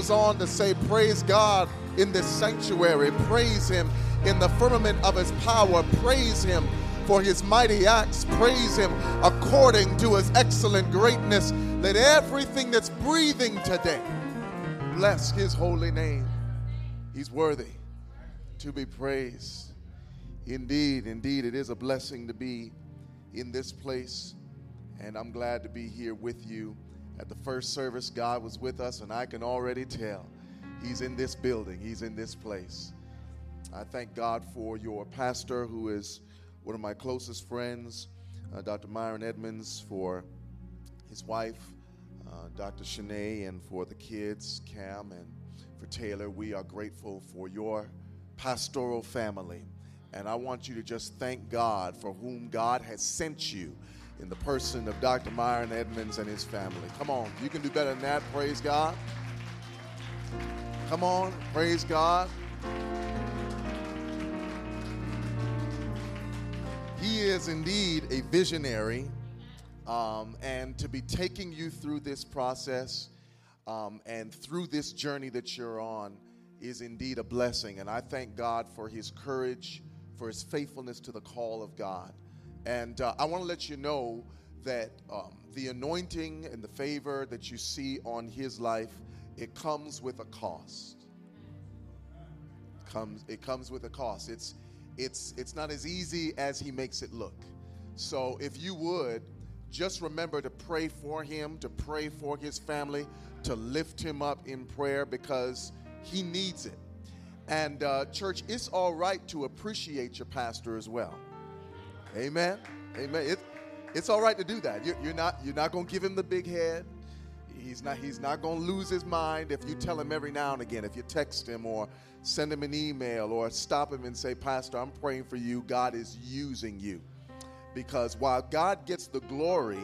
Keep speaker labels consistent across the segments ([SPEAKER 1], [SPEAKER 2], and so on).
[SPEAKER 1] goes on to say, Praise God in this sanctuary, praise Him in the firmament of His power, praise Him for His mighty acts, praise Him according to His excellent greatness. Let everything that's breathing today bless His holy name. He's worthy to be praised. Indeed, indeed, it is a blessing to be in this place, and I'm glad to be here with you. At the first service, God was with us, and I can already tell He's in this building, He's in this place. I thank God for your pastor, who is one of my closest friends, uh, Dr. Myron Edmonds, for his wife, uh, Dr. Shanae, and for the kids, Cam and for Taylor. We are grateful for your pastoral family. And I want you to just thank God for whom God has sent you in the person of Dr. Myron Edmonds and his family. Come on, you can do better than that. Praise God. Come on, praise God. He is indeed a visionary, um, and to be taking you through this process um, and through this journey that you're on is indeed a blessing. And I thank God for his courage, for his faithfulness to the call of God. And uh, I want to let you know that um, the anointing and the favor that you see on his life, it comes with a cost. It comes, it comes with a cost. It's, it's, it's not as easy as he makes it look. So if you would, just remember to pray for him, to pray for his family, to lift him up in prayer because he needs it. And, uh, church, it's all right to appreciate your pastor as well. Amen. Amen. It, it's all right to do that. You're, you're not you're not going to give him the big head. He's not he's not going to lose his mind if you tell him every now and again. If you text him or send him an email or stop him and say, "Pastor, I'm praying for you. God is using you." Because while God gets the glory,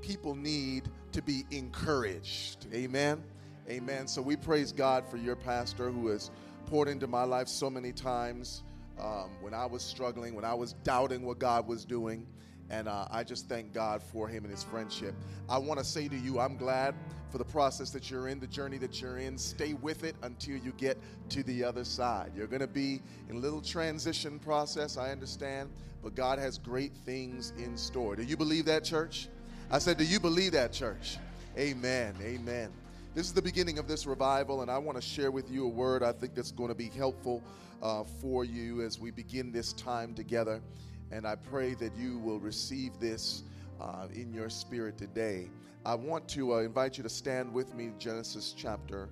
[SPEAKER 1] people need to be encouraged. Amen. Amen. So we praise God for your pastor who has poured into my life so many times um, when I was struggling, when I was doubting what God was doing. And uh, I just thank God for him and his friendship. I want to say to you, I'm glad for the process that you're in, the journey that you're in. Stay with it until you get to the other side. You're going to be in a little transition process, I understand, but God has great things in store. Do you believe that, church? I said, Do you believe that, church? Amen. Amen. This is the beginning of this revival, and I want to share with you a word I think that's going to be helpful uh, for you as we begin this time together. And I pray that you will receive this uh, in your spirit today. I want to uh, invite you to stand with me, Genesis chapter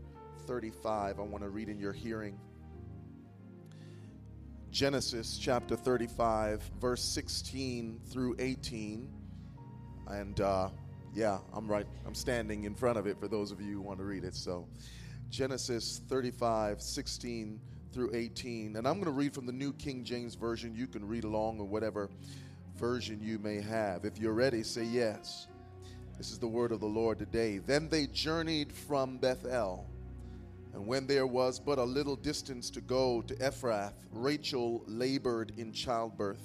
[SPEAKER 1] 35. I want to read in your hearing. Genesis chapter 35, verse 16 through 18. And uh, yeah, I'm right. I'm standing in front of it for those of you who want to read it. So, Genesis 35, 16 through 18. And I'm going to read from the New King James Version. You can read along or whatever version you may have. If you're ready, say yes. This is the word of the Lord today. Then they journeyed from Bethel. And when there was but a little distance to go to Ephrath, Rachel labored in childbirth,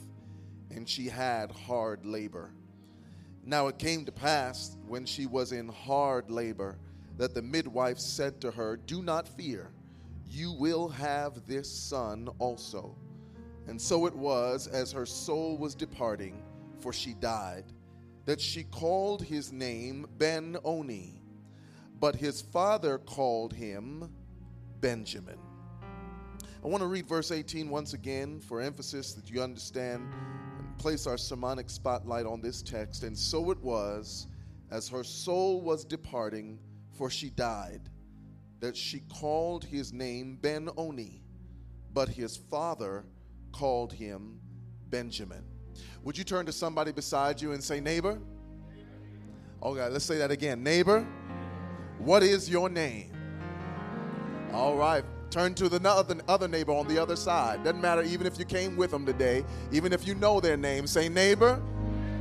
[SPEAKER 1] and she had hard labor. Now it came to pass when she was in hard labor that the midwife said to her, Do not fear, you will have this son also. And so it was, as her soul was departing, for she died, that she called his name Ben Oni. But his father called him Benjamin. I want to read verse 18 once again for emphasis that you understand and place our sermonic spotlight on this text. And so it was, as her soul was departing, for she died, that she called his name Ben Oni, but his father called him Benjamin. Would you turn to somebody beside you and say, Neighbor? Oh, okay, let's say that again. Neighbor, what is your name? All right. Turn to the other, neighbor on the other side. Doesn't matter, even if you came with them today, even if you know their name, say, Neighbor,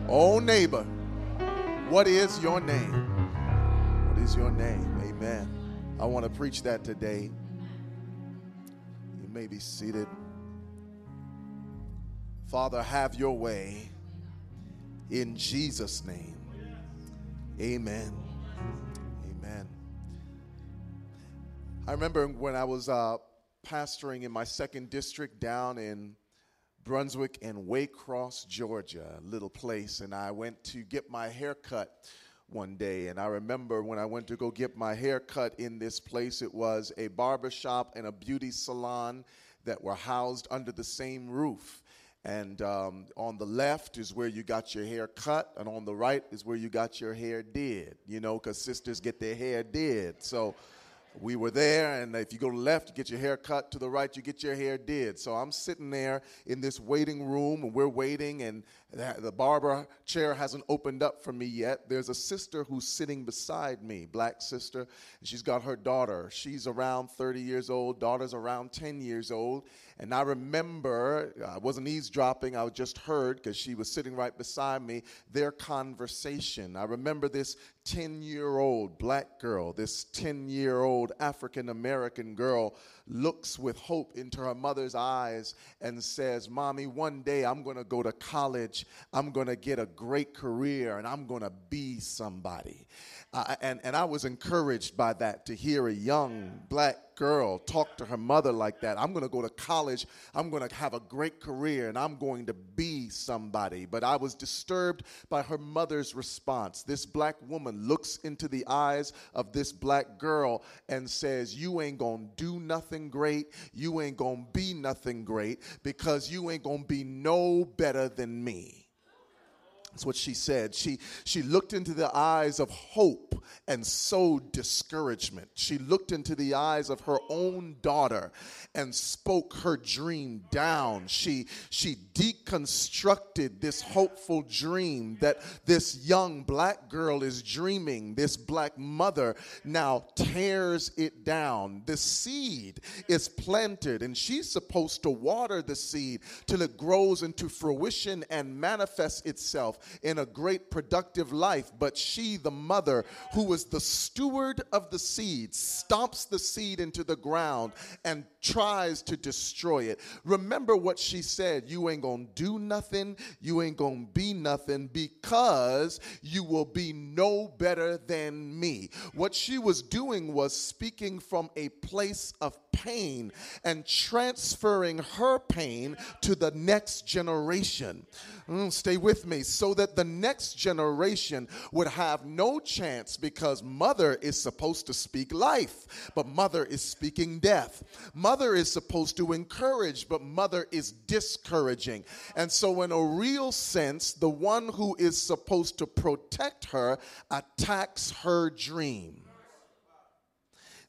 [SPEAKER 1] oh, neighbor, what is your name? What is your name? Amen. I want to preach that today. You may be seated. Father, have your way in Jesus' name. Amen. I remember when I was uh, pastoring in my second district down in Brunswick and Waycross, Georgia, a little place, and I went to get my hair cut one day. And I remember when I went to go get my hair cut in this place, it was a barber shop and a beauty salon that were housed under the same roof. And um, on the left is where you got your hair cut, and on the right is where you got your hair did, you know, because sisters get their hair did. So, we were there, and if you go left, you get your hair cut. To the right, you get your hair did. So I'm sitting there in this waiting room, and we're waiting, and the barber chair hasn't opened up for me yet. There's a sister who's sitting beside me, black sister, and she's got her daughter. She's around 30 years old, daughter's around 10 years old. And I remember, uh, I wasn't eavesdropping, I just heard because she was sitting right beside me, their conversation. I remember this 10 year old black girl, this 10 year old African American girl looks with hope into her mother's eyes and says, Mommy, one day I'm going to go to college, I'm going to get a great career, and I'm going to be somebody. Uh, and, and I was encouraged by that to hear a young black girl talk to her mother like that. I'm going to go to college, I'm going to have a great career, and I'm going to be somebody. But I was disturbed by her mother's response. This black woman looks into the eyes of this black girl and says, You ain't going to do nothing great. You ain't to be nothing great because you ain't to be no better than me. That's what she said. She, she looked into the eyes of hope and sowed discouragement. She looked into the eyes of her own daughter and spoke her dream down. She, she deconstructed this hopeful dream that this young black girl is dreaming. This black mother now tears it down. The seed is planted, and she's supposed to water the seed till it grows into fruition and manifests itself in a great productive life. But she, the mother, who was the steward of the seed, stomps the seed into the ground and tries to destroy it. Remember what she said you ain't gonna do nothing, you ain't gonna be nothing because you will be no better than me. What she was doing was speaking from a place of pain and transferring her pain to the next generation. Mm, stay with me. So that the next generation would have no chance because mother is supposed to speak life, but mother is speaking death. Mother is supposed to encourage, but mother is discouraging. And so, in a real sense, the one who is supposed to protect her attacks her dream.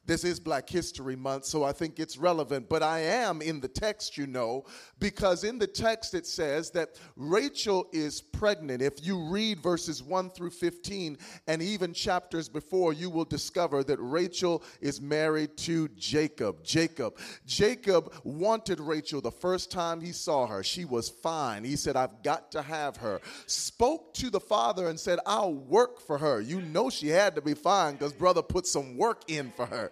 [SPEAKER 1] This is Black History Month, so I think it's relevant. But I am in the text, you know, because in the text it says that Rachel is pregnant. If you read verses 1 through 15 and even chapters before, you will discover that Rachel is married to Jacob. Jacob. Jacob wanted Rachel the first time he saw her. She was fine. He said, I've got to have her. Spoke to the father and said, I'll work for her. You know she had to be fine because brother put some work in for her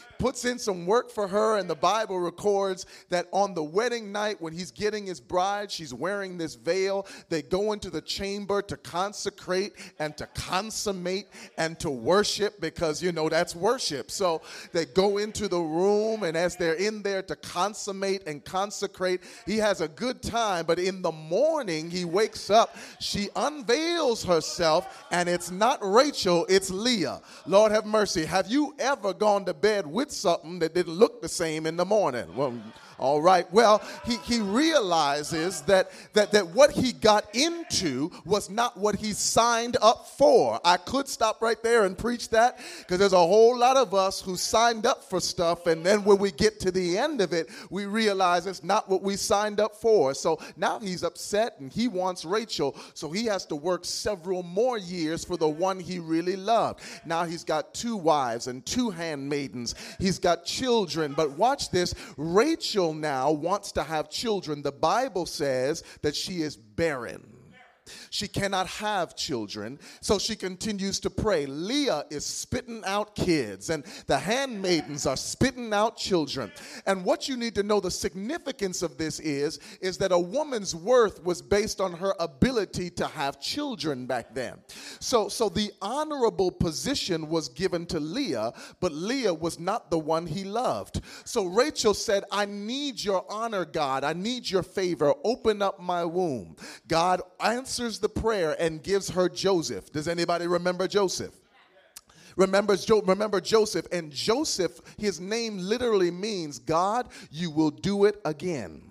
[SPEAKER 1] puts in some work for her, and the Bible records that on the wedding night, when he's getting his bride, she's wearing this veil. They go into the chamber to consecrate and to consummate and to worship because, you know, that's worship. So they go into the room, and as they're in there to consummate and consecrate, he has a good time. But in the morning, he wakes up, she unveils herself, and it's not Rachel, it's Leah. Lord have mercy. Have you ever gone to bed with something that didn't look the same in the morning. Well, all right. Well, he, he realizes that, that, that what he got into was not what he signed up for. I could stop right there and preach that because there's a whole lot of us who signed up for stuff, and then when we get to the end of it, we realize it's not what we signed up for. So now he's upset and he wants Rachel, so he has to work several more years for the one he really loved. Now he's got two wives and two handmaidens, he's got children, but watch this Rachel now wants to have children, the Bible says that she is barren. She cannot have children, so she continues to pray. Leah is spitting out kids, and the handmaidens are spitting out children. And what you need to know the significance of this is is that a woman's worth was based on her ability to have children back then. So so the honorable position was given to Leah, but Leah was not the one he loved. So Rachel said, "I need your honor, God. I need your favor. Open up my womb." God answered answers the prayer and gives her Joseph. Does anybody remember Joseph? Remember, remember Joseph, and Joseph, his name literally means God, you will do it again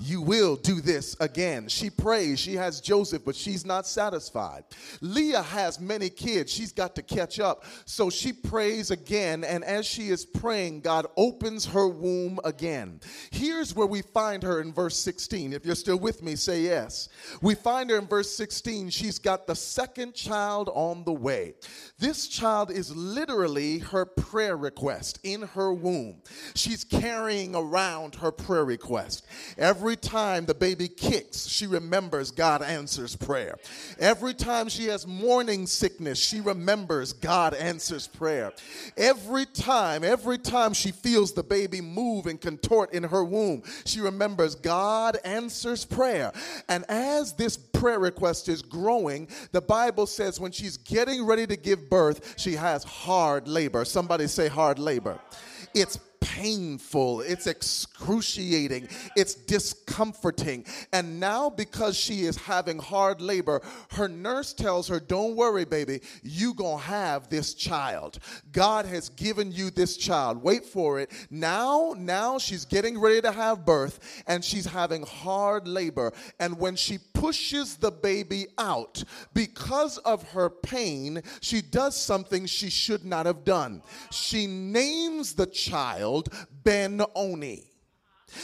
[SPEAKER 1] you will do this again. She prays. She has Joseph, but she's not satisfied. Leah has many kids. She's got to catch up. So she prays again. And as she is praying, God opens her womb again. Here's where we find her in verse 16. If you're still with me, say yes. We find her in verse 16. She's got the second child on the way. This child is literally her prayer request in her womb. She's carrying around her prayer request. Every Every time the baby kicks, she remembers God answers prayer. Every time she has morning sickness, she remembers God answers prayer. Every time, every time she feels the baby move and contort in her womb, she remembers God answers prayer. And as this prayer request is growing, the Bible says when she's getting ready to give birth, she has hard labor. Somebody say hard labor. It's painful, it's excruciating, it's discomforting. And now, because she is having hard labor, her nurse tells her, Don't worry, baby, you gonna have this child. God has given you this child. Wait for it. Now, now she's getting ready to have birth and she's having hard labor. And when she pushes the baby out, because of her pain, she does something she should not have done. She names the child child Ben Oni.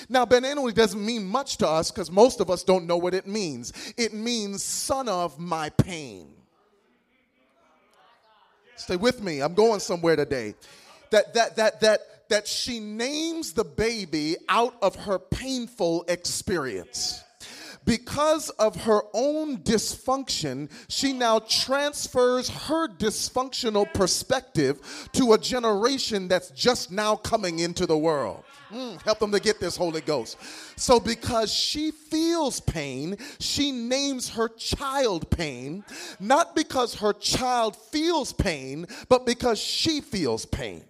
[SPEAKER 1] Now, Ben Oni doesn't mean much to us because most of us don't know what it means. It means son of my pain. Stay with me. I'm going somewhere today. That that that that that she names the baby out of her painful experience because of her own dysfunction, she now transfers her dysfunctional perspective to a generation that's just now coming into the world. Mm, help them to get this Holy Ghost. So, because she feels pain, she names her child pain, not because her child feels pain, but because she feels pain.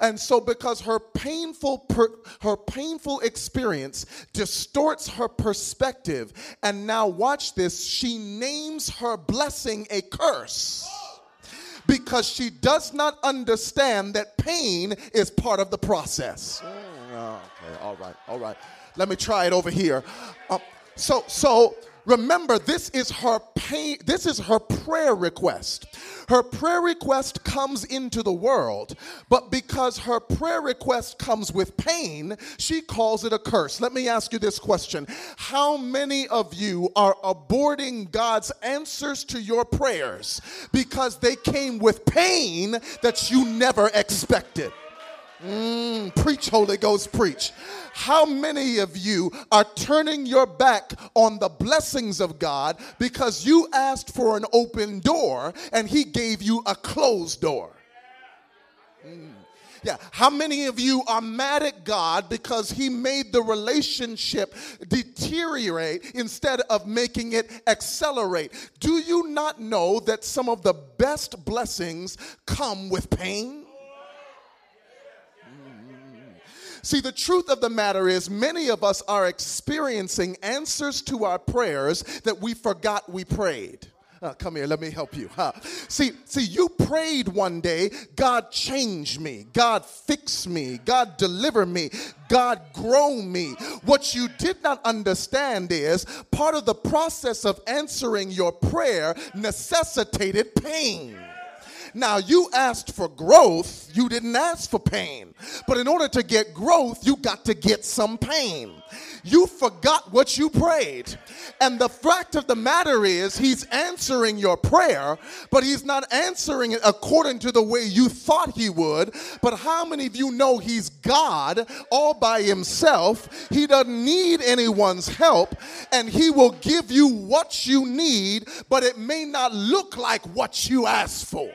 [SPEAKER 1] And so, because her painful per, her painful experience distorts her perspective, and now watch this, she names her blessing a curse because she does not understand that pain is part of the process. Oh, okay, all right, all right. Let me try it over here. Um, so, so remember, this is her pain. This is her prayer request. Her prayer request comes into the world, but because her prayer request comes with pain, she calls it a curse. Let me ask you this question How many of you are aborting God's answers to your prayers because they came with pain that you never expected? Mm, preach, Holy Ghost, preach. How many of you are turning your back on the blessings of God because you asked for an open door and He gave you a closed door? Mm. Yeah. How many of you are mad at God because He made the relationship deteriorate instead of making it accelerate? Do you not know that some of the best blessings come with pain? See, the truth of the matter is, many of us are experiencing answers to our prayers that we forgot we prayed. Uh, come here, let me help you. Huh? See, see, you prayed one day, God change me, God fix me, God deliver me, God grow me. What you did not understand is part of the process of answering your prayer necessitated pain. Now, you asked for growth, you didn't ask for pain. But in order to get growth, you got to get some pain. You forgot what you prayed. And the fact of the matter is, He's answering your prayer, but He's not answering it according to the way you thought He would. But how many of you know He's God all by Himself? He doesn't need anyone's help, and He will give you what you need, but it may not look like what you asked for.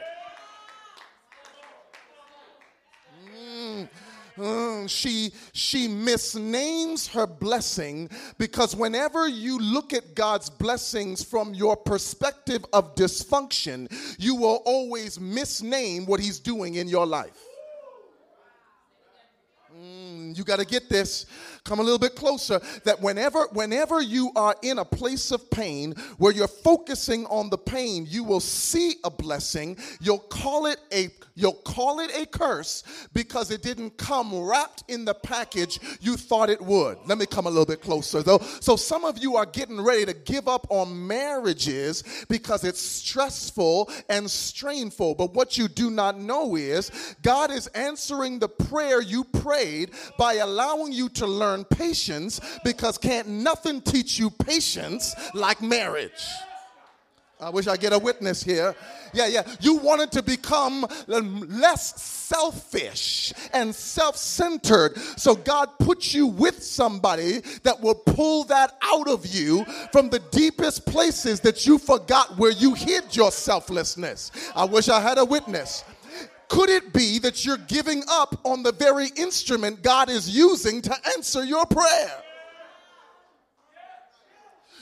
[SPEAKER 1] Mm, she she misnames her blessing because whenever you look at God's blessings from your perspective of dysfunction, you will always misname what he's doing in your life. You got to get this come a little bit closer that whenever whenever you are in a place of pain where you're focusing on the pain you will see a blessing. You'll call it a you'll call it a curse because it didn't come wrapped in the package you thought it would. Let me come a little bit closer though. So some of you are getting ready to give up on marriages because it's stressful and strainful. But what you do not know is god is answering the prayer you prayed by allowing you to learn learn patience because can't nothing teach you patience like marriage. I wish I get a witness here. Yeah, yeah. You wanted to become less selfish and self centered. So God put you with somebody that will pull that out of you from the deepest places that you forgot where you hid your selflessness. I wish I had a witness. Could it be that you're giving up on the very instrument God is using to answer your prayer?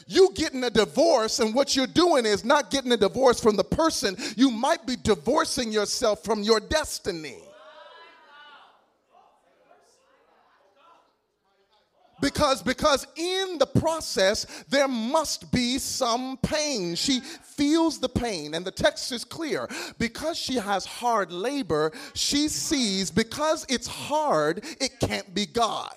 [SPEAKER 1] You getting a divorce, and what you're doing is not getting a divorce from the person, you might be divorcing yourself from your destiny. Because because in the process there must be some pain. She feels the pain and the text is clear. Because she has hard labor she sees because it's hard it can't be god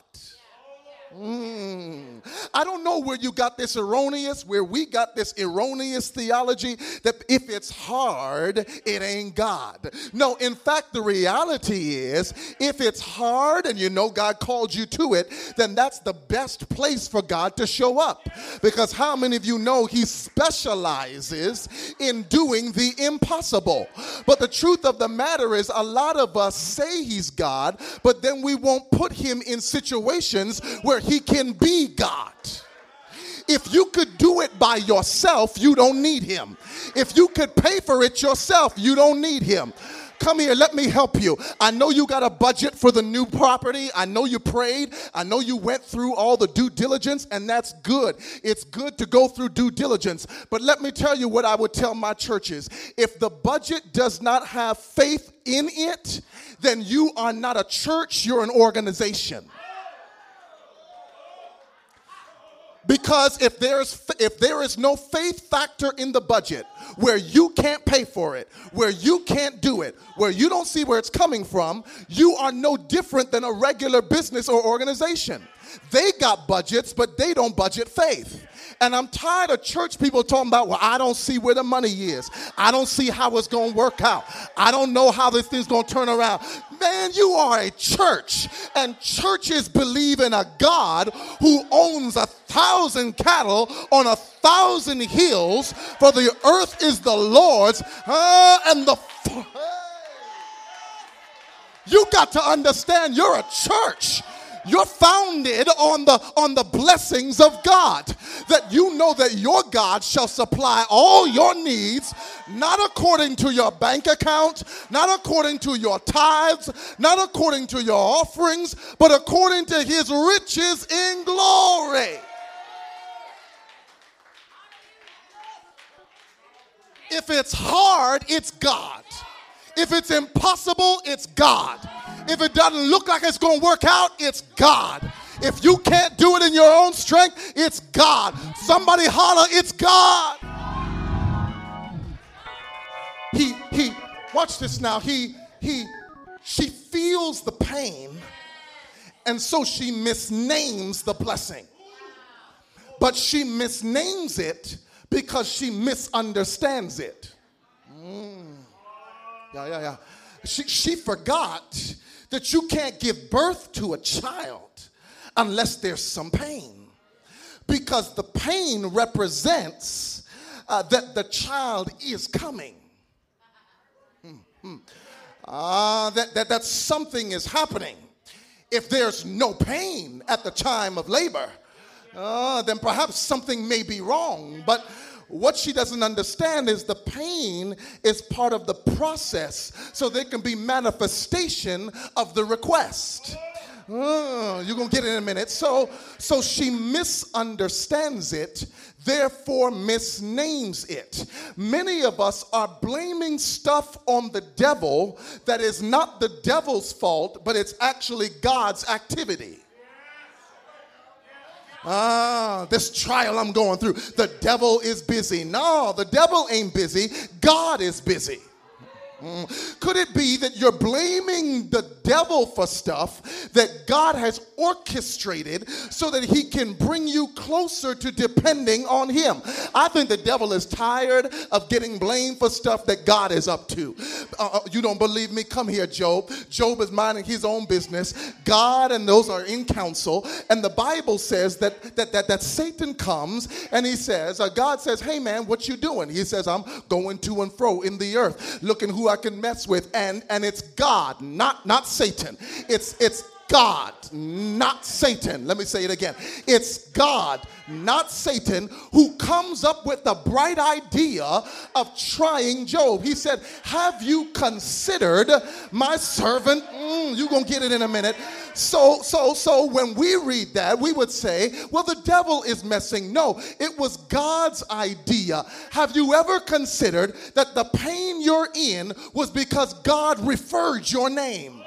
[SPEAKER 1] Mm. I don't know where you got this erroneous, where we got this erroneous theology that if it's hard, it ain't God. No, in fact, the reality is if it's hard and you know God called you to it, then that's the best place for God to show up. Because how many of you know He specializes in doing the impossible? But the truth of the matter is, a lot of us say He's God, but then we won't put Him in situations where where he can be God. If you could do it by yourself, you don't need him. If you could pay for it yourself, you don't need him. Come here, let me help you. I know you got a budget for the new property. I know you prayed. I know you went through all the due diligence, and that's good. It's good to go through due diligence. But let me tell you what I would tell my churches if the budget does not have faith in it, then you are not a church, you're an organization. Because if there's if there is no faith factor in the budget where you can't pay for it, where you can't do it, where you don't see where it's coming from, you are no different than a regular business or organization. They got budgets, but they don't budget faith. And I'm tired of church people talking about, well, I don't see where the money is. I don't see how it's going to work out. I don't know how this thing's going to turn around. Man, you are a church, and churches believe in a God who owns a thousand cattle on a thousand hills, for the earth is the Lord's, uh, and the. You got to understand you're a church you're founded on the on the blessings of God. That you know that your God shall supply all your needs, not according to your bank account, not according to your tithes, not according to your offerings, but according to his riches in glory. If it's hard, it's God. If it's impossible, it's God. If it doesn't look like it's going to work out, it's God. If you can't do it in your own strength, it's God. Somebody holler, it's God. He he watch this now. He he she feels the pain and so she misnames the blessing. But she misnames it because she misunderstands it. Mm. Yeah, yeah, yeah. She, she forgot that you can't give birth to a child unless there's some pain. Because the pain represents uh, that the child is coming. Mm-hmm. Uh, that, that, that something is happening. If there's no pain at the time of labor, uh, then perhaps something may be wrong. But what she doesn't understand is the pain is part of the process, so there can be manifestation of the request. Mm, oh, you're gonna get it in a minute. So, so she misunderstands it, therefore misnames it. Many of us are blaming stuff on the devil that is not the devil's fault, but it's actually God's activity. Ah, this trial I'm going through, the devil is busy. No, the devil ain't busy, God is busy. Could it be that you're blaming the devil for stuff that God has orchestrated so that he can bring you closer to depending on him? I think the devil is tired of getting blamed for stuff that God is up to. Uh, uh, you don't believe me? Come here, Job. Job is minding his own business. God and those are in council. And the Bible says that that that, that Satan comes and he says, uh, God says, "Hey man, what you doing?" He says, "I'm going to and fro in the earth, looking who I can mess with, and and it's God, not not Satan. It's it's God, not Satan. Let me say it again. It's God, not Satan, who comes up with the bright idea of trying Job. He said, Have you considered my servant? Mm, you're going to get it in a minute. So, so, so when we read that, we would say, Well, the devil is messing. No, it was God's idea. Have you ever considered that the pain you're in was because God referred your name?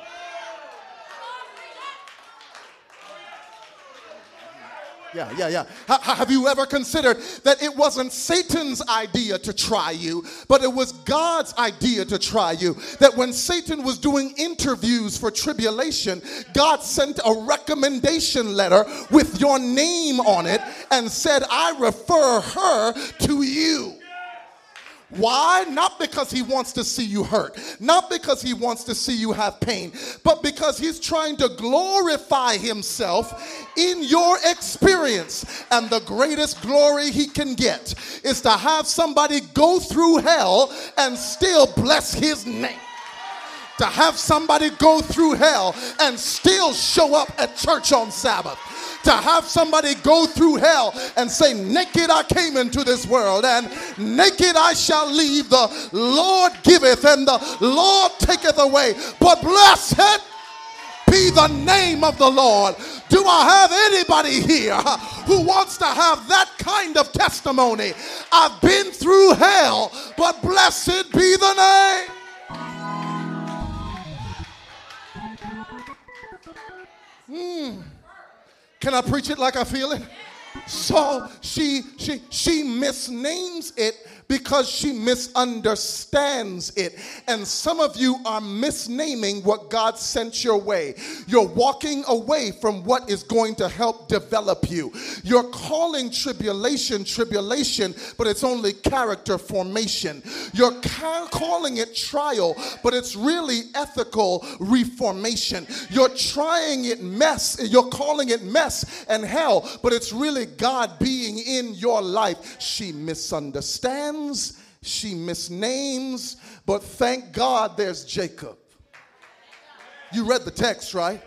[SPEAKER 1] Yeah, yeah, yeah. Have you ever considered that it wasn't Satan's idea to try you, but it was God's idea to try you? That when Satan was doing interviews for tribulation, God sent a recommendation letter with your name on it and said, I refer her to you. Why? Not because he wants to see you hurt, not because he wants to see you have pain, but because he's trying to glorify himself in your experience. And the greatest glory he can get is to have somebody go through hell and still bless his name to have somebody go through hell and still show up at church on Sabbath to have somebody go through hell and say, Naked I came into this world, and naked I shall leave. The Lord giveth, and the Lord taketh away. But blessed be the name of the Lord. Do I have anybody here who wants to have that kind of testimony? I've been through hell, but blessed be the name. Hmm. Can I preach it like I feel it? So she she she misnames it because she misunderstands it. And some of you are misnaming what God sent your way. You're walking away from what is going to help develop you. You're calling tribulation tribulation, but it's only character formation. You're ca- calling it trial, but it's really ethical reformation. You're trying it mess, you're calling it mess and hell, but it's really God being in your life. She misunderstands she misnames, but thank God there's Jacob. You read the text, right?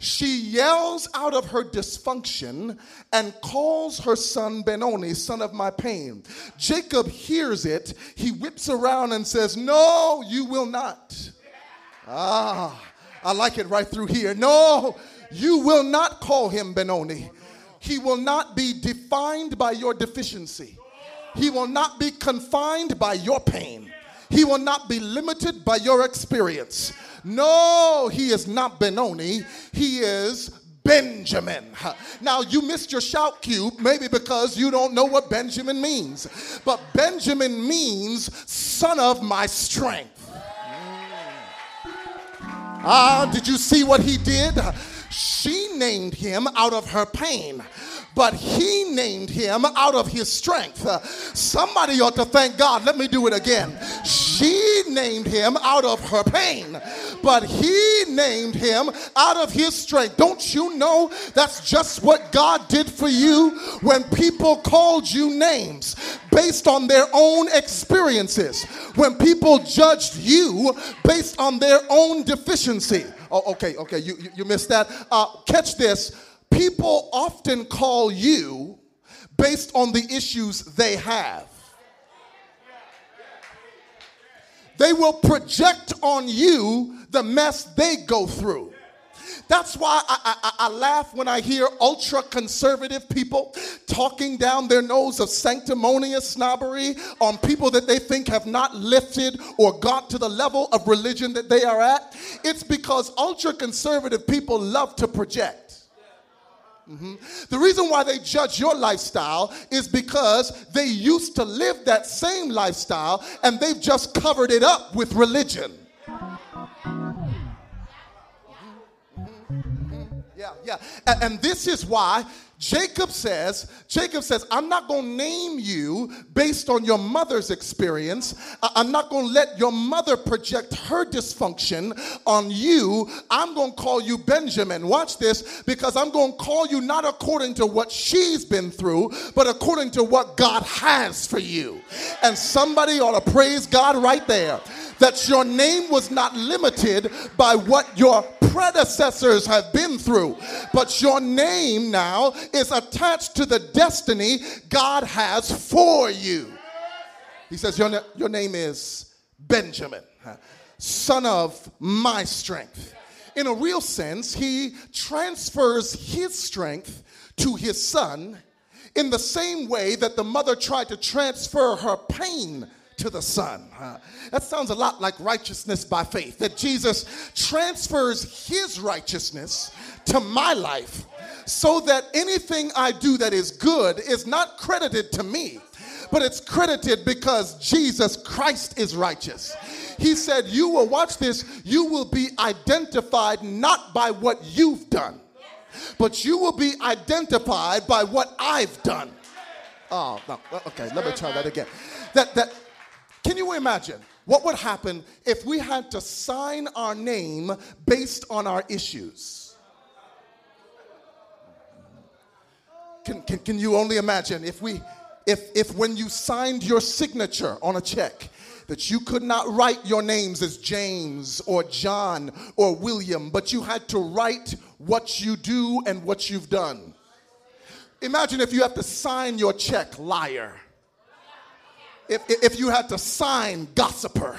[SPEAKER 1] She yells out of her dysfunction and calls her son Benoni, son of my pain. Jacob hears it. He whips around and says, No, you will not. Ah, I like it right through here. No, you will not call him Benoni. He will not be defined by your deficiency. He will not be confined by your pain. He will not be limited by your experience. No, he is not Benoni. He is Benjamin. Now, you missed your shout cue, maybe because you don't know what Benjamin means. But Benjamin means son of my strength. Ah, did you see what he did? She named him out of her pain but he named him out of his strength. Uh, somebody ought to thank God. Let me do it again. She named him out of her pain, but he named him out of his strength. Don't you know that's just what God did for you when people called you names based on their own experiences, when people judged you based on their own deficiency? Oh, okay, okay, you, you, missed that. Uh, catch this people often call you based on the issues they have. They will project on you the mess they go through. That's why I, I, I, laugh when I hear ultra conservative people talking down their nose of sanctimonious snobbery on people that they think have not lifted or got to the level of religion that they are at. It's because ultra conservative people love to project. Mm-hmm. The reason why they judge your lifestyle is because they used to live that same lifestyle and they've just covered it up with religion. Yeah, yeah. And, and this is why Jacob says, Jacob says, I'm not going to name you based on your mother's experience. I'm not going to let your mother project her dysfunction on you. I'm going to call you Benjamin. Watch this because I'm going to call you not according to what she's been through, but according to what God has for you. And somebody ought to praise God right there that your name was not limited by what your predecessors have been through, but your name now is attached to the destiny God has for you. He says, Your, your name is Benjamin, son of my strength. In a real sense, he transfers his strength to his son in the same way that the mother tried to transfer her pain to the Son. Uh, that sounds a lot like righteousness by faith, that Jesus transfers his righteousness to my life so that anything I do that is good is not credited to me, but it's credited because Jesus Christ is righteous. He said, You will watch this, you will be identified not by what you've done, but you will be identified by what I've done. Oh, no. Okay, let me try that again. That, that can you imagine what would happen if we had to sign our name based on our issues? Can, can, can you only imagine if we if if when you signed your signature on a check that you could not write your names as James or John or William, but you had to write what you do and what you've done. Imagine if you have to sign your check liar if, if you had to sign gossiper,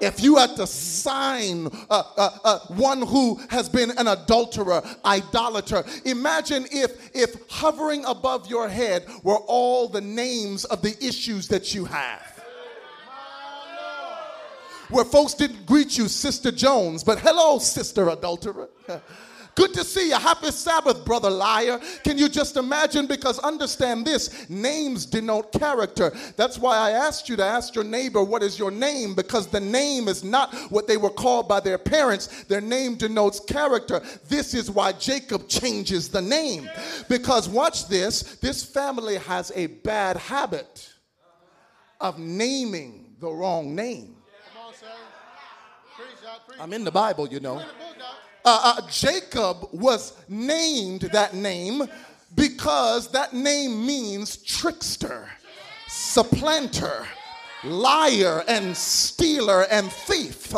[SPEAKER 1] if you had to sign uh, uh, uh, one who has been an adulterer, idolater, imagine if, if hovering above your head were all the names of the issues that you have. Where folks didn't greet you, Sister Jones, but hello, Sister Adulterer. Good to see you. Happy Sabbath, brother liar. Can you just imagine? Because understand this names denote character. That's why I asked you to ask your neighbor, What is your name? Because the name is not what they were called by their parents, their name denotes character. This is why Jacob changes the name. Because watch this this family has a bad habit of naming the wrong name. I'm in the Bible, you know uh, uh, Jacob was named that name because that name means trickster, supplanter, liar, and stealer and thief.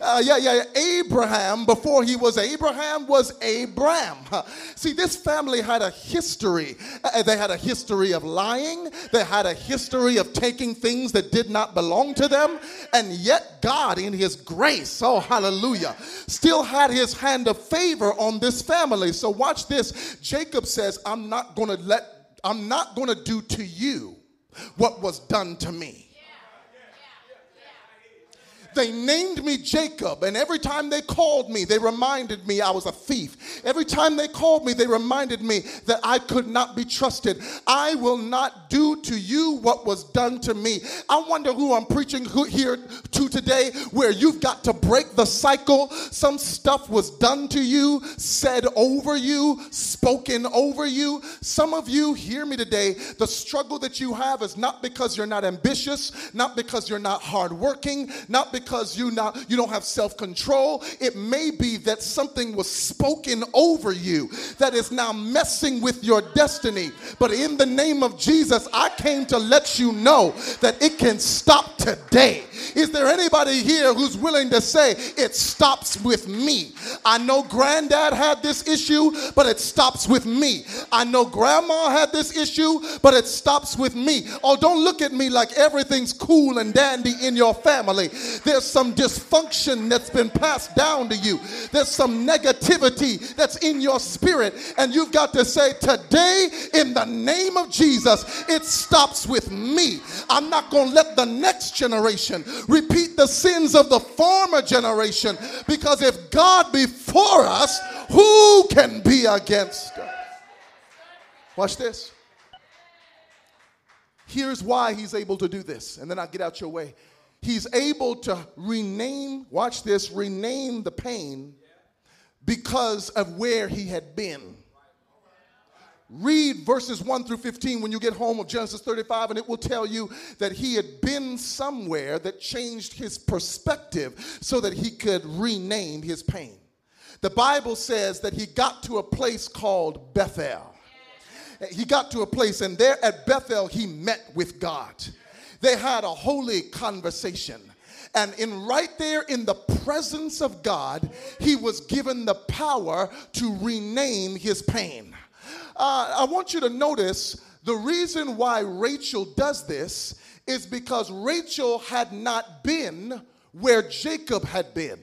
[SPEAKER 1] Uh, uh, yeah, yeah, Abraham, before he was Abraham, was Abram. See, this family had a history. Uh, they had a history of lying, they had a history of taking things that did not belong to them, and yet God, in His grace, oh, hallelujah, still had His hand of favor on this family. So, watch this. Jacob says, I'm not going to let, I'm not going to do to you what was done to me. They named me Jacob, and every time they called me, they reminded me I was a thief. Every time they called me, they reminded me that I could not be trusted. I will not do to you what was done to me. I wonder who I'm preaching here to today, where you've got to break the cycle. Some stuff was done to you, said over you, spoken over you. Some of you, hear me today, the struggle that you have is not because you're not ambitious, not because you're not hardworking, not because you not you don't have self-control. It may be that something was spoken over you that is now messing with your destiny. But in the name of Jesus, I came to let you know that it can stop today. Is there anybody here who's willing to say it stops with me? I know granddad had this issue, but it stops with me. I know grandma had this issue, but it stops with me. Oh, don't look at me like everything's cool and dandy in your family. There's some dysfunction that's been passed down to you. There's some negativity that's in your spirit, and you've got to say, Today, in the name of Jesus, it stops with me. I'm not going to let the next generation repeat the sins of the former generation because if God be for us, who can be against us? Watch this. Here's why he's able to do this, and then I'll get out your way. He's able to rename, watch this, rename the pain because of where he had been. Read verses 1 through 15 when you get home of Genesis 35, and it will tell you that he had been somewhere that changed his perspective so that he could rename his pain. The Bible says that he got to a place called Bethel. He got to a place, and there at Bethel, he met with God. They had a holy conversation. And in right there in the presence of God, he was given the power to rename his pain. Uh, I want you to notice the reason why Rachel does this is because Rachel had not been where Jacob had been.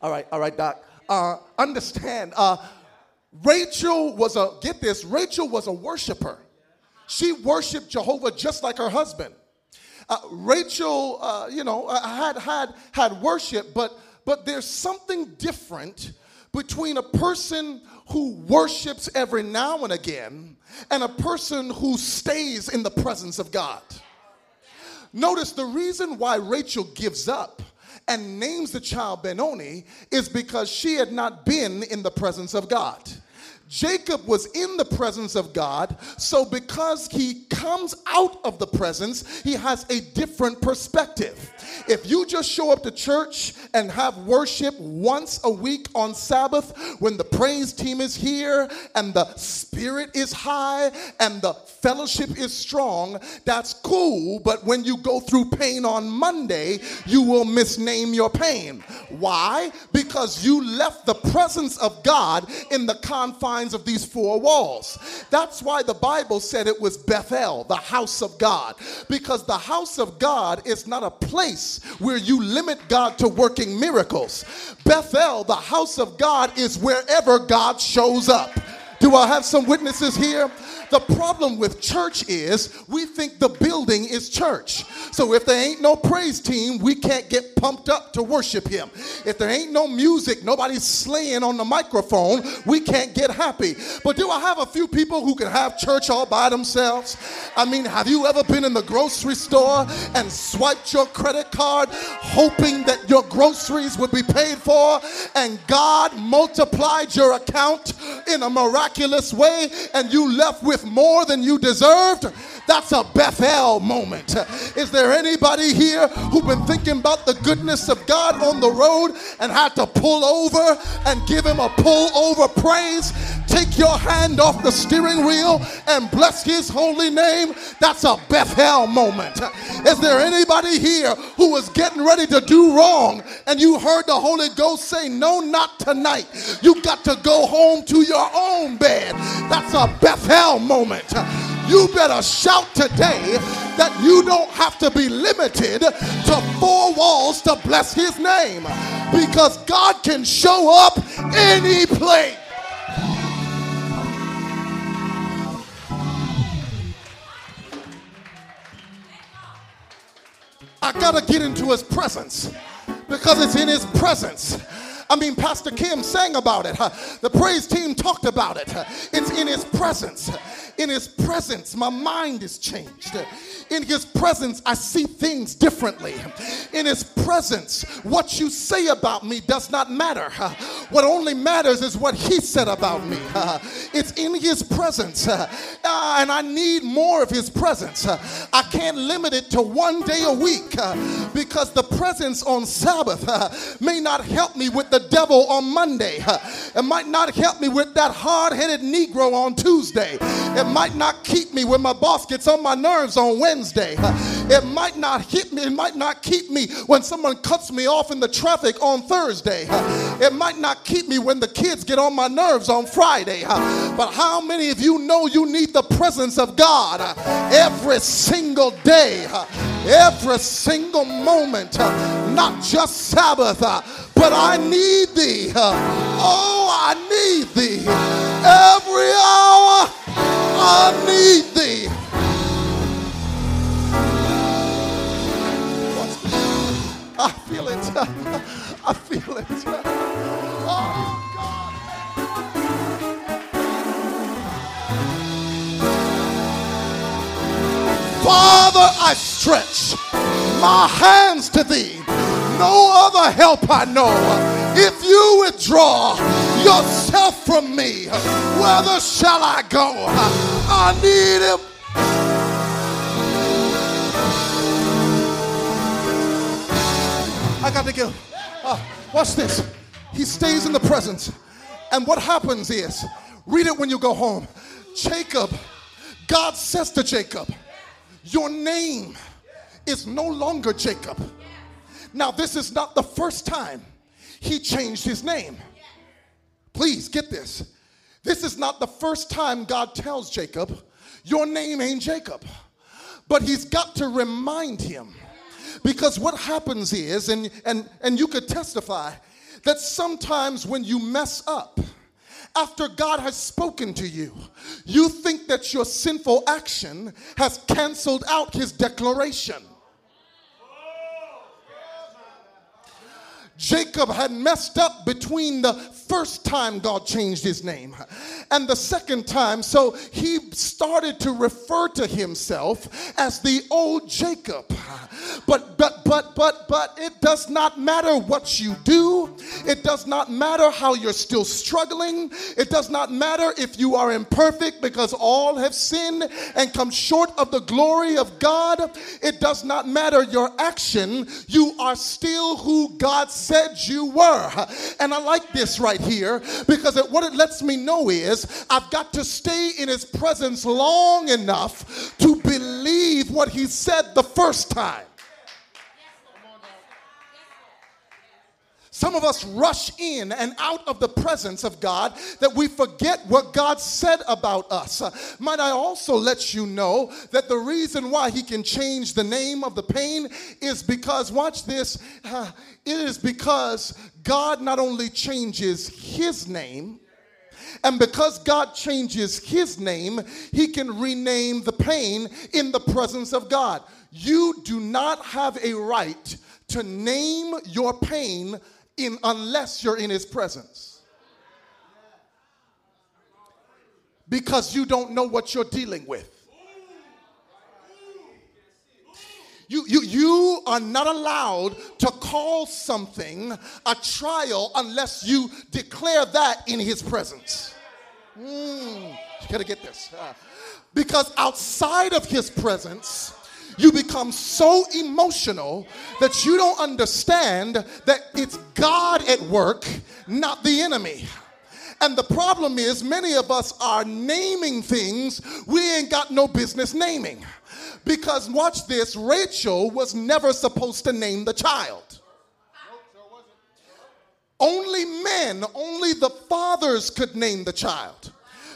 [SPEAKER 1] All right, all right, Doc. Uh, understand, uh, Rachel was a, get this, Rachel was a worshiper. She worshiped Jehovah just like her husband. Uh, Rachel, uh, you know, uh, had, had, had worship, but, but there's something different between a person who worships every now and again and a person who stays in the presence of God. Notice the reason why Rachel gives up and names the child Benoni is because she had not been in the presence of God. Jacob was in the presence of God, so because he comes out of the presence, he has a different perspective. If you just show up to church and have worship once a week on Sabbath when the praise team is here and the spirit is high and the fellowship is strong, that's cool. But when you go through pain on Monday, you will misname your pain. Why? Because you left the presence of God in the confines of these four walls. That's why the Bible said it was Bethel, the house of God, because the house of God is not a place where you limit God to working miracles. Bethel, the house of God, is wherever God shows up. Do I have some witnesses here? The problem with church is we think the building is church. So if there ain't no praise team, we can't get pumped up to worship him. If there ain't no music, nobody's slaying on the microphone, we can't get happy. But do I have a few people who can have church all by themselves? I mean, have you ever been in the grocery store and swiped your credit card hoping that your groceries would be paid for and God multiplied your account in a miraculous way and you left with more than you deserved, that's a Bethel moment. Is there anybody here who've been thinking about the goodness of God on the road and had to pull over and give him a pull over praise? Take your hand off the steering wheel and bless his holy name. That's a Bethel moment. Is there anybody here who was getting ready to do wrong and you heard the Holy Ghost say, No, not tonight. You got to go home to your own bed. That's a Bethel moment. You better shout today that you don't have to be limited to four walls to bless his name because God can show up any place. I gotta get into his presence because it's in his presence. I mean, Pastor Kim sang about it. The praise team talked about it. It's in his presence. In his presence, my mind is changed. In his presence, I see things differently. In his presence, what you say about me does not matter. What only matters is what he said about me. It's in his presence. Uh, and I need more of his presence. I can't limit it to one day a week because the presence on Sabbath may not help me with the devil on Monday. It might not help me with that hard headed Negro on Tuesday. It might not keep me when my boss gets on my nerves on Wednesday. It might not hit me. It might not keep me when someone cuts me off in the traffic on Thursday. It might not keep me when the kids get on my nerves on Friday. But how many of you know you need the presence of God every single day, every single moment, not just Sabbath, but I need thee. Oh, I need thee every hour. I need thee. I feel it. I feel it. Oh, Father, I stretch my hands to thee. No other help I know. If you withdraw yourself from me, whither shall I go? I need him. I got to go. Uh, watch this. He stays in the presence. And what happens is, read it when you go home. Jacob, God says to Jacob, Your name is no longer Jacob. Now, this is not the first time he changed his name. Please get this. This is not the first time God tells Jacob, Your name ain't Jacob. But he's got to remind him. Because what happens is, and, and, and you could testify, that sometimes when you mess up, after God has spoken to you, you think that your sinful action has canceled out his declaration. Jacob had messed up between the first time God changed his name and the second time, so he started to refer to himself as the old Jacob. But, but, but, but, but, it does not matter what you do, it does not matter how you're still struggling, it does not matter if you are imperfect because all have sinned and come short of the glory of God. It does not matter your action, you are still who God said you were. And I like this right here because it, what it lets me know is I've got to stay in His presence long enough to believe what He said the first time. Some of us rush in and out of the presence of God that we forget what God said about us. Might I also let you know that the reason why He can change the name of the pain is because, watch this, it is because God not only changes His name, and because God changes his name, he can rename the pain in the presence of God. You do not have a right to name your pain in unless you're in his presence. Because you don't know what you're dealing with. You, you, you are not allowed to call something a trial unless you declare that in his presence. Mm, you gotta get this. Uh, because outside of his presence, you become so emotional that you don't understand that it's God at work, not the enemy. And the problem is, many of us are naming things we ain't got no business naming. Because, watch this, Rachel was never supposed to name the child. Only men, only the fathers could name the child.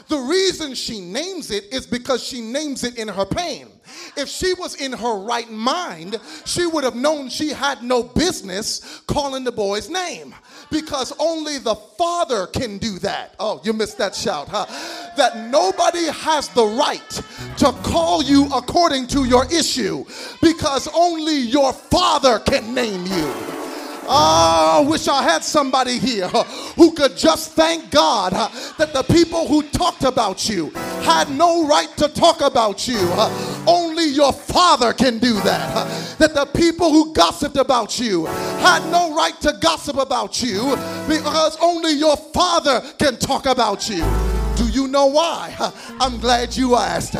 [SPEAKER 1] The reason she names it is because she names it in her pain. If she was in her right mind, she would have known she had no business calling the boy's name because only the father can do that. Oh, you missed that shout, huh? that nobody has the right to call you according to your issue because only your father can name you. Oh, I wish I had somebody here who could just thank God that the people who talked about you had no right to talk about you. Only your father can do that. That the people who gossiped about you had no right to gossip about you because only your father can talk about you. Do you know why? I'm glad you asked.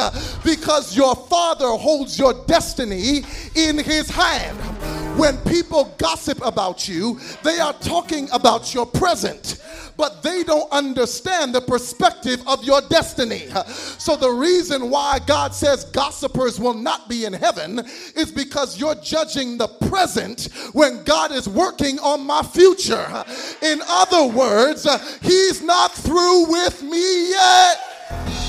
[SPEAKER 1] Because your father holds your destiny in his hand. When people gossip about you, they are talking about your present, but they don't understand the perspective of your destiny. So, the reason why God says gossipers will not be in heaven is because you're judging the present when God is working on my future. In other words, He's not through with me yet.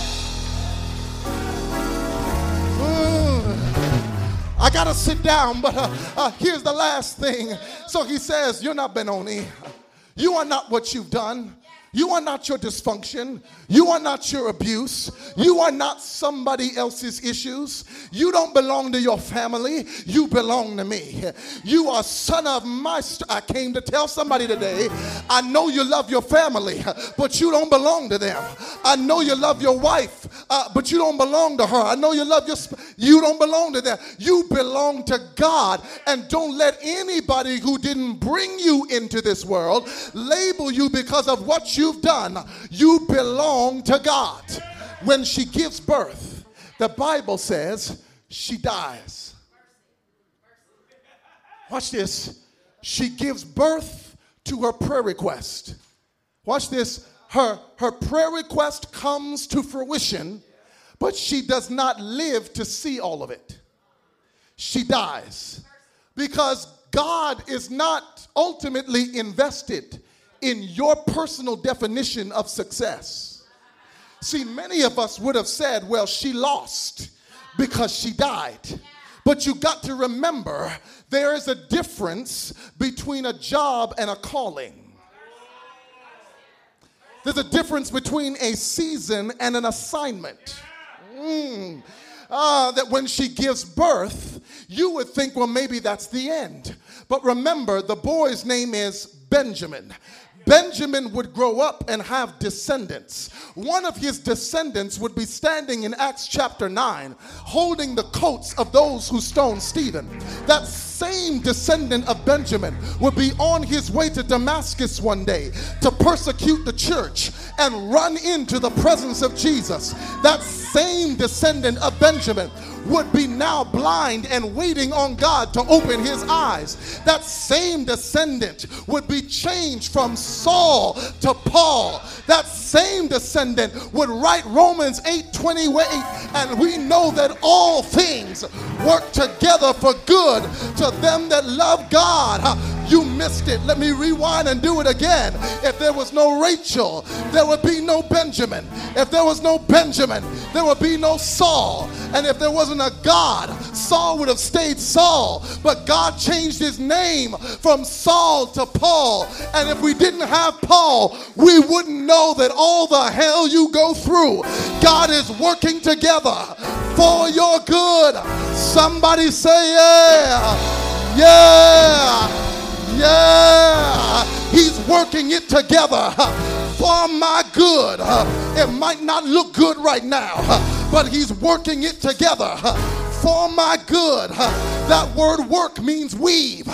[SPEAKER 1] I gotta sit down, but uh, uh, here's the last thing. So he says, You're not Benoni. You are not what you've done. You are not your dysfunction. You are not your abuse. You are not somebody else's issues. You don't belong to your family. You belong to me. You are son of my. St- I came to tell somebody today. I know you love your family, but you don't belong to them. I know you love your wife, uh, but you don't belong to her. I know you love your. Sp- you don't belong to them. You belong to God, and don't let anybody who didn't bring you into this world label you because of what you you've done, you belong to God. When she gives birth, the Bible says she dies. Watch this. She gives birth to her prayer request. Watch this. Her, her prayer request comes to fruition, but she does not live to see all of it. She dies because God is not ultimately invested in your personal definition of success. See, many of us would have said, well, she lost because she died. But you got to remember there is a difference between a job and a calling. There's a difference between a season and an assignment. Mm. Uh, that when she gives birth, you would think, well, maybe that's the end. But remember, the boy's name is Benjamin. Benjamin would grow up and have descendants. One of his descendants would be standing in Acts chapter 9, holding the coats of those who stoned Stephen. That same descendant of Benjamin would be on his way to Damascus one day to persecute the church and run into the presence of Jesus. That same descendant of Benjamin would be now blind and waiting on God to open his eyes. That same descendant would be changed from Saul to Paul. That same descendant would write Romans 8 28, and we know that all things work together for good to them that love God. You missed it. Let me rewind and do it again. If there was no Rachel, there would be no Benjamin. If there was no Benjamin, there would be no Saul. And if there wasn't a God, Saul would have stayed Saul. But God changed his name from Saul to Paul. And if we didn't have Paul, we wouldn't know that all the hell you go through, God is working together for your good. Somebody say, yeah, yeah. Yeah, he's working it together for my good. It might not look good right now, but he's working it together for my good. That word work means weave,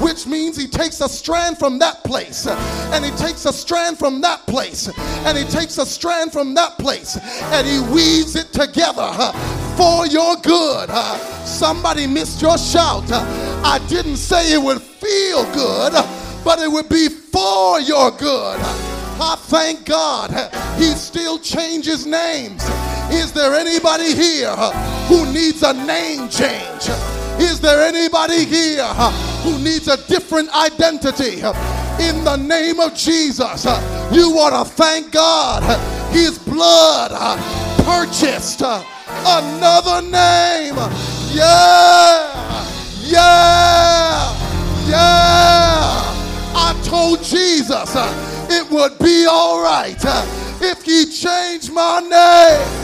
[SPEAKER 1] which means he takes a strand from that place, and he takes a strand from that place, and he takes a strand from that place, and he weaves it together for your good. Somebody missed your shout. I didn't say it would feel good, but it would be for your good. I thank God he still changes names. Is there anybody here who needs a name change? Is there anybody here who needs a different identity? In the name of Jesus, you want to thank God. His blood purchased another name. Yeah, yeah, yeah. I told Jesus it would be all right if he changed my name.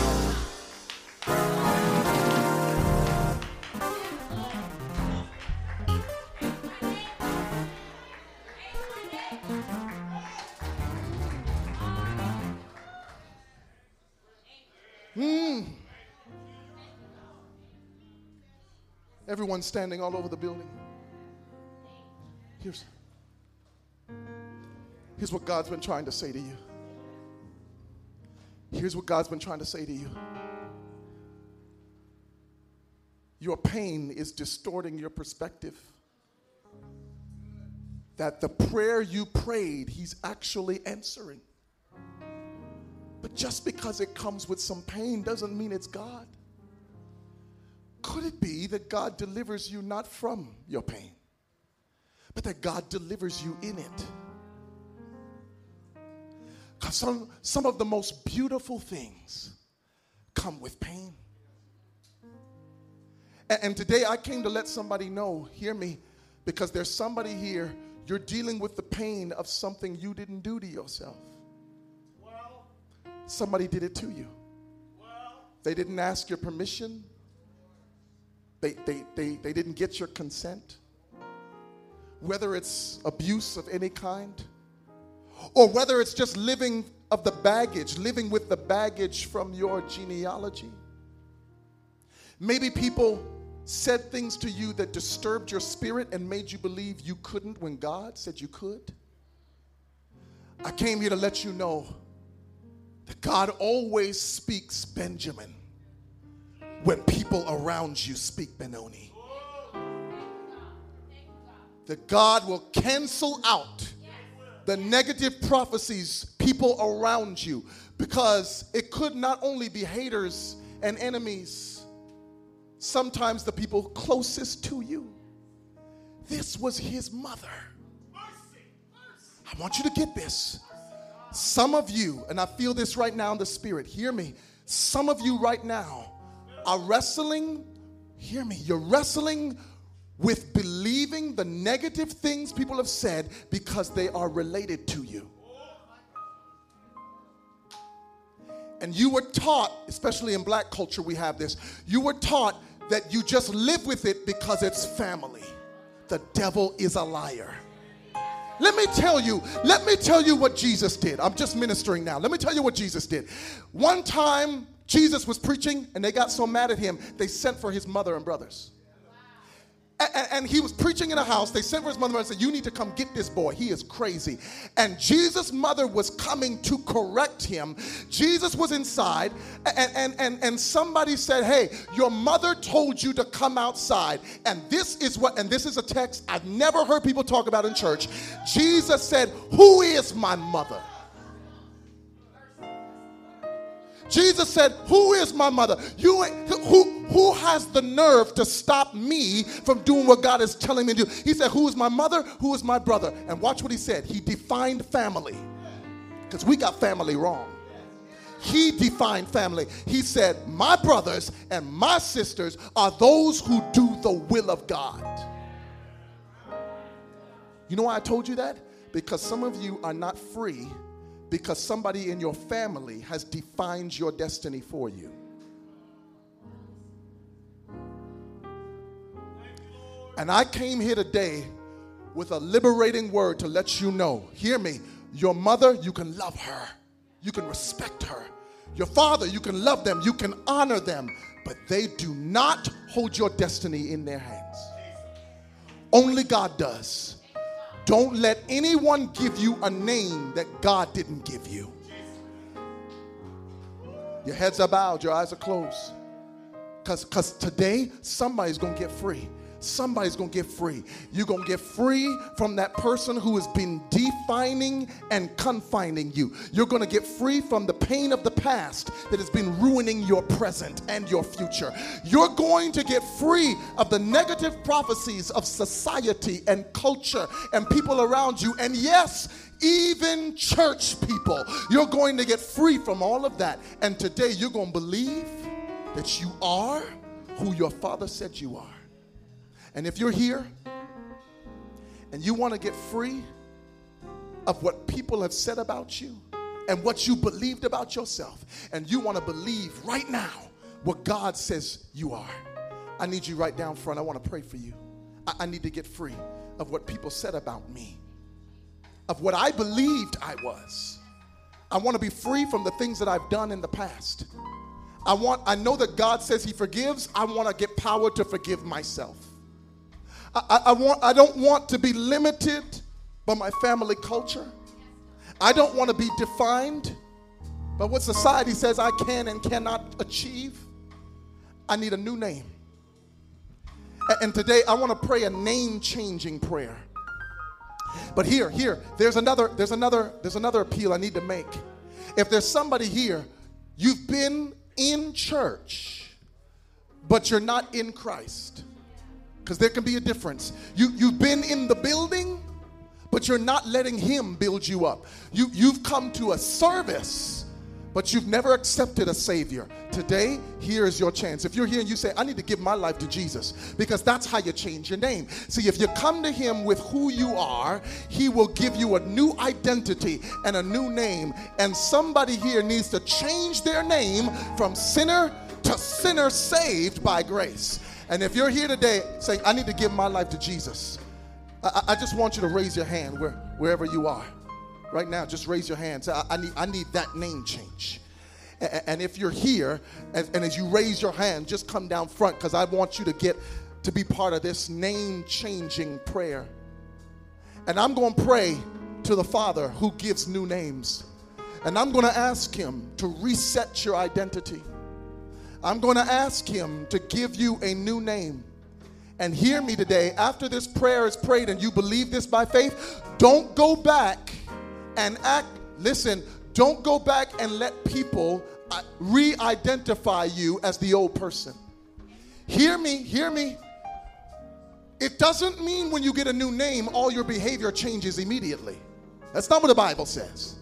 [SPEAKER 1] Hmm. Everyone standing all over the building. Here's, here's what God's been trying to say to you. Here's what God's been trying to say to you. Your pain is distorting your perspective. That the prayer you prayed, He's actually answering. But just because it comes with some pain doesn't mean it's God. Could it be that God delivers you not from your pain, but that God delivers you in it? Some, some of the most beautiful things come with pain. And, and today I came to let somebody know, hear me, because there's somebody here, you're dealing with the pain of something you didn't do to yourself. Well, Somebody did it to you. Well, They didn't ask your permission. They, they, they, they didn't get your consent. Whether it's abuse of any kind, or whether it's just living of the baggage, living with the baggage from your genealogy. Maybe people said things to you that disturbed your spirit and made you believe you couldn't when God said you could. I came here to let you know that God always speaks Benjamin when people around you speak Benoni. That God will cancel out the negative prophecies people around you because it could not only be haters and enemies, sometimes the people closest to you. This was his mother. I want you to get this. Some of you, and I feel this right now in the spirit, hear me. Some of you right now are wrestling, hear me, you're wrestling with believing the negative things people have said because they are related to you. And you were taught, especially in black culture, we have this, you were taught that you just live with it because it's family. The devil is a liar. Let me tell you, let me tell you what Jesus did. I'm just ministering now. Let me tell you what Jesus did. One time, Jesus was preaching and they got so mad at him, they sent for his mother and brothers. And, and, he was preaching in a house. They sent for his mother and said, You need to come get this boy. He is crazy. And Jesus' mother was coming to correct him. Jesus was inside, and, and, and, and somebody said, Hey, your mother told you to come outside. And this is what, and this is a text I've never heard people talk about in church. Jesus said, Who is my mother? Jesus said, Who is my mother? You who who has the nerve to stop me from doing what God is telling me to do? He said, Who is my mother? Who is my brother? And watch what he said. He defined family. Because we got family wrong. He defined family. He said, My brothers and my sisters are those who do the will of God. You know why I told you that? Because some of you are not free because somebody in your family has defined your destiny for you. And I came here today with a liberating word to let you know hear me, your mother, you can love her, you can respect her. Your father, you can love them, you can honor them, but they do not hold your destiny in their hands. Only God does. Don't let anyone give you a name that God didn't give you. Your heads are bowed, your eyes are closed. Because today, somebody's going to get free somebody's gonna get free. You're gonna get free from that person who has been defining and confining you. You're gonna get free from the pain of the past that has been ruining your present and your future. You're going to get free of the negative prophecies of society and culture and people around you. And yes, even church people. You're going to get free from all of that. And today you're going to believe that you are who your father said you are. And if you're here and you want to get free of what people have said about you, and what you believed about yourself, and you want to believe right now what God says you are. I need you right down front. I want to pray for you. I, I need to get free of what people said about me, of what I believed I was. I want to be free from the things that I've done in the past. I want I know that God says he forgives. I want to get power to forgive myself. I, I, want I don't want to be limited by my family culture. I don't want to be defined by what society says I can and cannot achieve. I need a new name. And today I want to pray a name changing prayer. But here, here, there's another, there's another, there's another appeal I need to make. If there's somebody here, you've been in church, but you're not in Christ. Because there can be a difference. You, you've been in the building, but you're not letting Him build you up. You, you've come to a service but you've never accepted a Savior, today, here is your chance. If you're here and you say, I need to give my life to Jesus, because that's how you change your name. See, if you come to Him with who you are, He will give you a new identity and a new name. And somebody here needs to change their name from sinner to sinner saved by grace. And if you're here today saying, I need to give my life to Jesus, I, I just want you to raise your hand where, wherever you are right now, just raise your hand. Say, I, I need, I need that name change. And, and if you're here, and, and as you raise your hand, just come down front because I want you to get to be part of this name changing prayer. And I'm going to pray to the Father who gives new names. And I'm going to ask Him to reset your identity. I'm going to ask Him to give you a new name. And hear me today, after this prayer is prayed and you believe this by faith, don't go back and act. Listen, don't go back and let people uh, re identify you as the old person. Hear me, hear me. It doesn't mean when you get a new name, all your behavior changes immediately. That's not what the Bible says.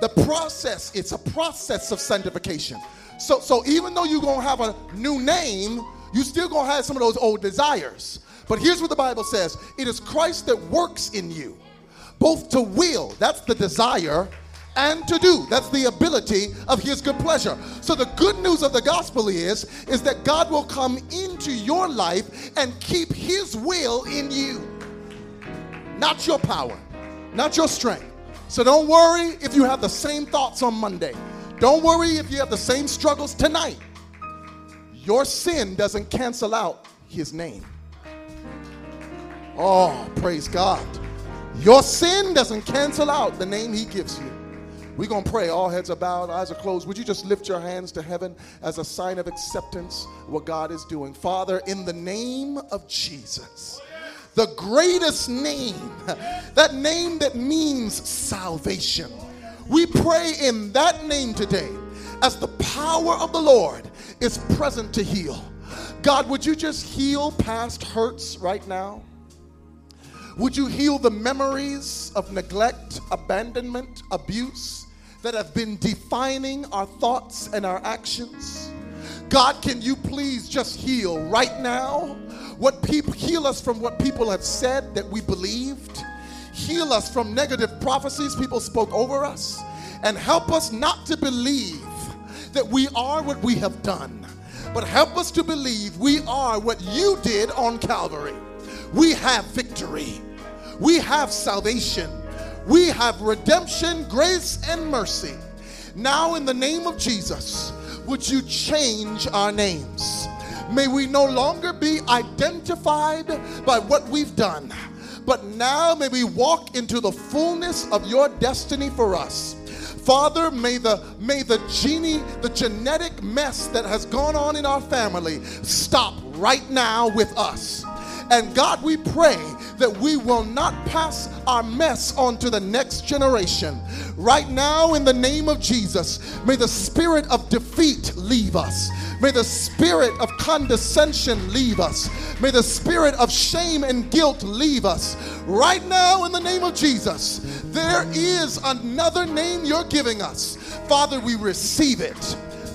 [SPEAKER 1] The process, it's a process of sanctification. So, so even though you're gonna have a new name, you still gonna have some of those old desires. But here's what the Bible says: it is Christ that works in you both to will, that's the desire, and to do. That's the ability of his good pleasure. So the good news of the gospel is is that God will come into your life and keep his will in you. Not your power, not your strength. So don't worry if you have the same thoughts on Monday. Don't worry if you have the same struggles tonight. Your sin doesn't cancel out his name. Oh, praise God. Your sin doesn't cancel out the name he gives you. We're going to pray. All heads are bowed, eyes are closed. Would you just lift your hands to heaven as a sign of acceptance what God is doing? Father, in the name of Jesus, the greatest name, that name that means salvation, we pray in that name today as the power of the Lord is present to heal. God, would you just heal past hurts right now? Would you heal the memories of neglect, abandonment, abuse that have been defining our thoughts and our actions? God, can you please just heal right now what people heal us from what people have said that we believed? Heal us from negative prophecies people spoke over us and help us not to believe that we are what we have done, but help us to believe we are what you did on Calvary. We have victory. We have salvation. We have redemption, grace, and mercy. Now, in the name of Jesus, would you change our names? May we no longer be identified by what we've done, but now may we walk into the fullness of your destiny for us. Father, may the may the genie, the genetic mess that has gone on in our family stop right now with us. And God, we pray that we will not pass our mess on to the next generation. Right now, in the name of Jesus, may the spirit of defeat leave us. May the spirit of condescension leave us. May the spirit of shame and guilt leave us. Right now, in the name of Jesus, there is another name you're giving us. Father, we receive it.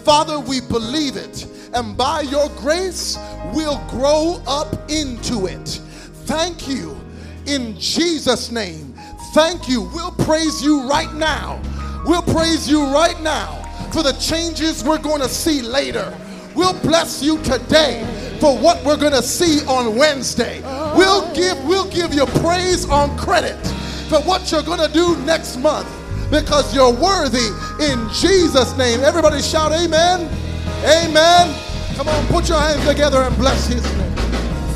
[SPEAKER 1] Father, we believe it. And by your grace, we'll grow up into it. Thank you in Jesus' name. Thank you. We'll praise you right now We'll praise you right now for the changes we're going to see later. We'll bless you today for what we're going to see on Wednesday. We'll give we'll give you praise on credit for what you're going to do next month because you're worthy in Jesus name. Everybody shout amen. Amen. Come on, put your hands together and bless his name.